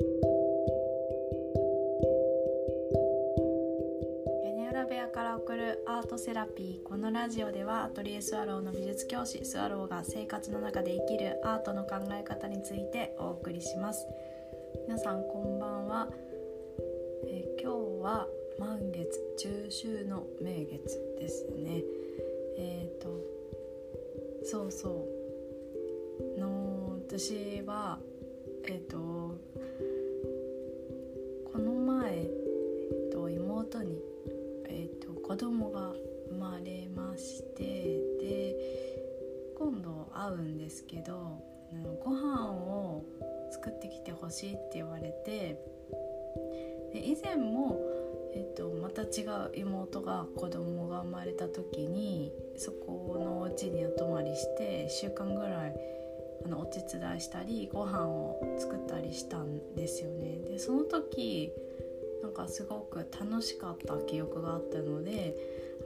屋根裏部屋から送るアートセラピーこのラジオではアトリエスワローの美術教師スワローが生活の中で生きるアートの考え方についてお送りします。皆さんこんばんは、え今日は満月中秋の名月ですね。えっ、とそうそう。の私はえっ、と子供が生まれましてで今度会うんですけどあのご飯を作ってきてほしいって言われてで以前も、えっとまた違う妹が子供が生まれた時にそこのお家にお泊まりして1週間ぐらいあのお手伝いしたりご飯を作ったりしたんですよね。でその時なんかすごく楽しかった記憶があったので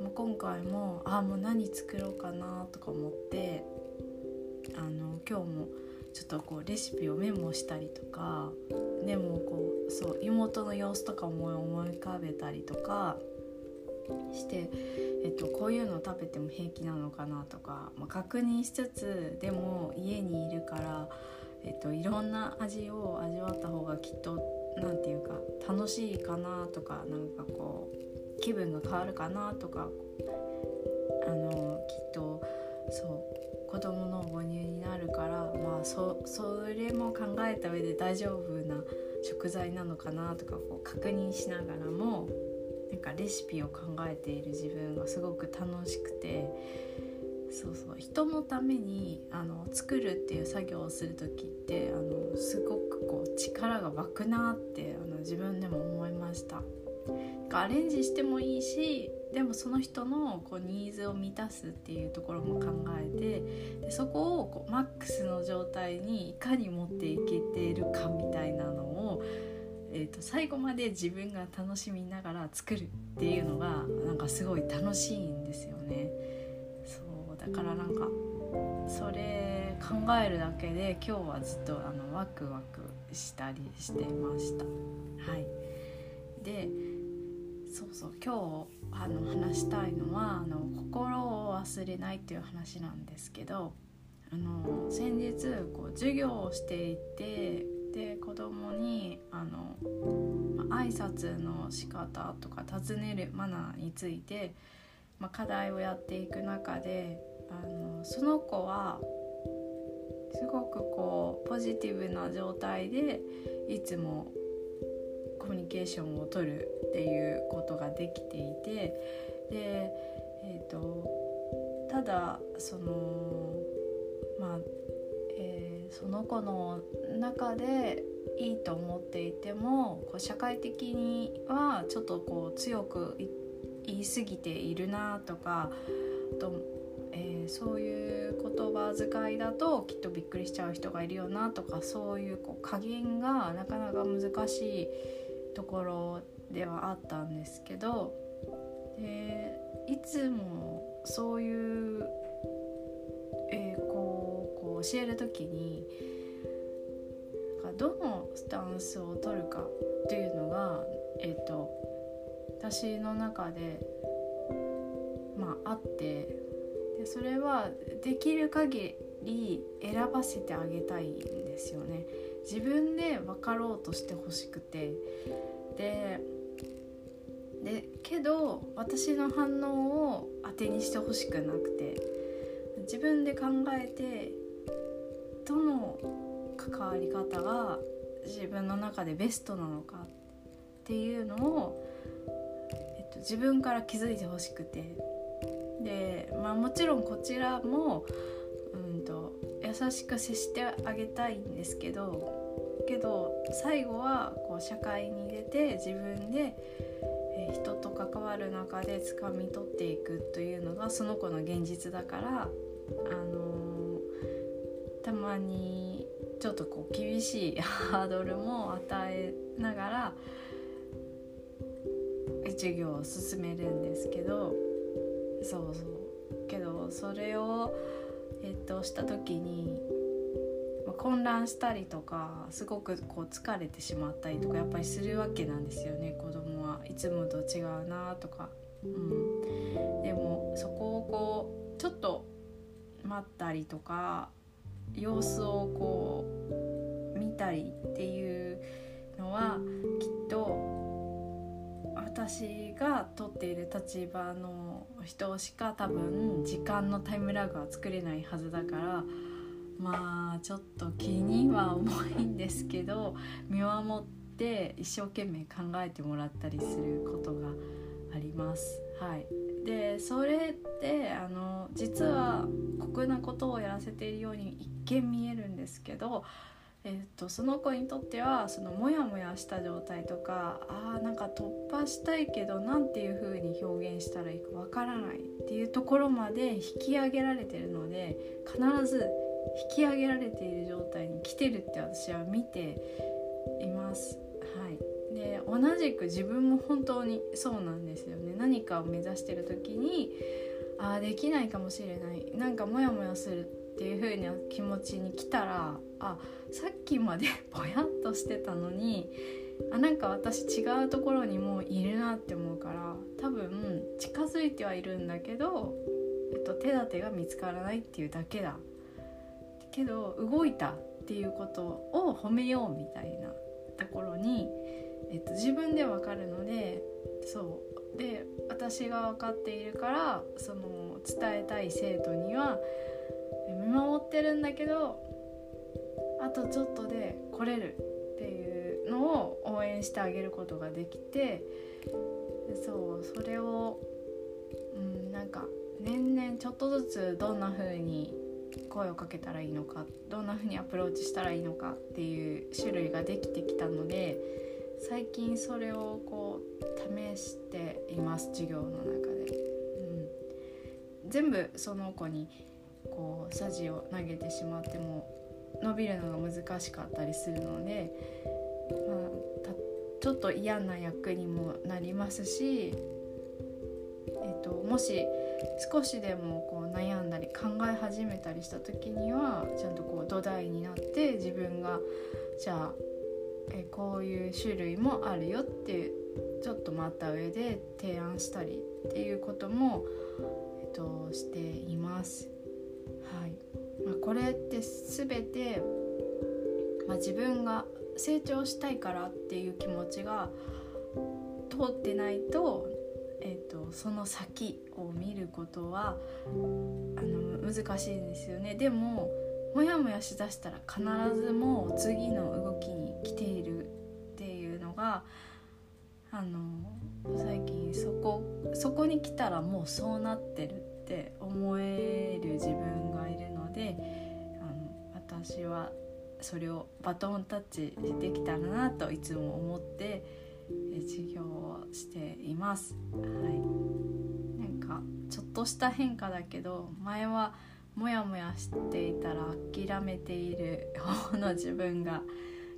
もう今回もあもう何作ろうかなとか思ってあの今日もちょっとこうレシピをメモしたりとかでもこうそう妹の様子とかも思い浮かべたりとかして、えっと、こういうのを食べても平気なのかなとか、まあ、確認しつつでも家にいるから、えっと、いろんな味を味わった方がきっとなんていうか楽しいかなとかなんかこう気分が変わるかなとかあのきっとそう子供の母乳になるからまあそれも考えた上で大丈夫な食材なのかなとかこう確認しながらもなんかレシピを考えている自分がすごく楽しくてそうそう人のためにあの作るっていう作業をする時ってあの力が湧くなってあの自分でも思いました。アレンジしてもいいしでもその人のこうニーズを満たすっていうところも考えてでそこをこうマックスの状態にいかに持っていけてるかみたいなのを、えー、と最後まで自分が楽しみながら作るっていうのがなんかすごい楽しいんですよね。そうだからなんかそれ考えるだけで今日はずっとあのワクワクしたりしてました。はい、でそうそう今日あの話したいのはあの心を忘れないっていう話なんですけどあの先日こう授業をしていてで子供にあの、挨拶の仕方とか尋ねるマナーについて、まあ、課題をやっていく中であのその子はすごくこうポジティブな状態でいつもコミュニケーションを取るっていうことができていてで、えー、とただそのまあ、えーその子の中でいいと思っていてもこう社会的にはちょっとこう強く言い過ぎているなとかと、そういう言葉遣いだときっとびっくりしちゃう人がいるよなとかそういうこう加減がなかなか難しいところではあったんですけどでいつもそういう、えーこうこう教える時にどのスタンスを取るかっていうのが、えー、と私の中で、まあ、あってでそれはできる限り選ばせてあげたいんですよね。自分で分かろうとしてほしくて。ででけど私の反応を当てにしてほしくなくて。自分で考えてどの関わり方が自分の中でベストなのか。っていうのを、えっと、自分から気づいてほしくて。で、まあ、もちろんこちらも、うん、と優しく接してあげたいんですけどけど最後はこう社会に出て自分で、え人と関わる中で掴み取っていくというのがその子の現実だから、あのーたまにちょっとこう厳しい ハードルも与えながら授業を進めるんですけどそうそう。けどそれを、えっとした時に混乱したりとかすごくこう疲れてしまったりとかやっぱりするわけなんですよね子供はいつもと違うなとか、うん、でもそこをこうちょっと待ったりとか様子をこう見たりっていうのはきっと私が取っている立場の人しか多分時間のタイムラグは作れないはずだからまあちょっと気には重いんですけど 見守って一生懸命考えてもらったりすることがあります。はい、でそれってあの実は酷なことをやらせているように一見見えるんですけどえーと、その子にとってはそのモヤモヤした状態とかあーなんか突破したいけど何ていう風に表現したらいいかわからないっていうところまで引き上げられてるので必ず引き上げられている状態に来てるって私は見ています。はい、で同じく自分も本当にそうなんですよね。何かを目指してる時にああできないかもしれない。なんかモヤモヤするっていう風な気持ちに来たらあさっきまで ぼやっとしてたのにあなんか私違うところにもういるなって思うから多分近づいてはいるんだけど、えっと、手立てが見つからないっていうだけだ。けど動いたっていうことを褒めようみたいなところに、えっと、自分でわかるのでそう。で私が分かっているからその伝えたい生徒には見守ってるんだけどあとちょっとで来れるっていうのを応援してあげることができてそうそれを、うん、なんか年々ちょっとずつどんな風に声をかけたらいいのかどんな風にアプローチしたらいいのかっていう種類ができてきたので最近それをこう試しています授業の中で、うん、全部その子にこうさじを投げてしまっても伸びるのが難しかったりするので、まあ、ちょっと嫌な役にもなりますし、えーと、もし少しでもこう悩んだり考え始めたりした時にはちゃんとこう土台になって自分がじゃあえこういう種類もあるよってちょっと待った上で提案したりっていうことも、えっと、しています。はいまあ、これって全て、まあ、自分が成長したいからっていう気持ちが通ってないと,、えーと、その先を見ることはあの難しいんですよね。でもモヤモヤしだしたら必ずもう次の動きに来ているっていうのがあの最近そこそこに来たらもうそうなってるって思える自分がいるのであの私はそれをバトンタッチできたらなといつも思って授業をしています。はい、なんかちょっとした変化だけど前はモヤモヤしていたら諦めている方の自分が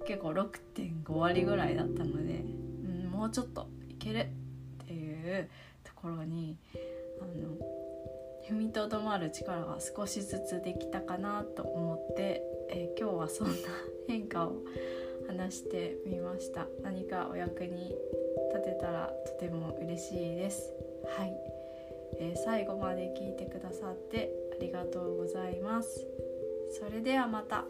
結構6.5割ぐらいだったので、うん、もうちょっといけるっていうところにあの踏みとどまる力が少しずつできたかなと思って、えー、今日はそんな変化を話してみました。何かお役に立てたらとても嬉しいです。はい、えー、最後まで聞いてくださってありがとうございます。それではまた。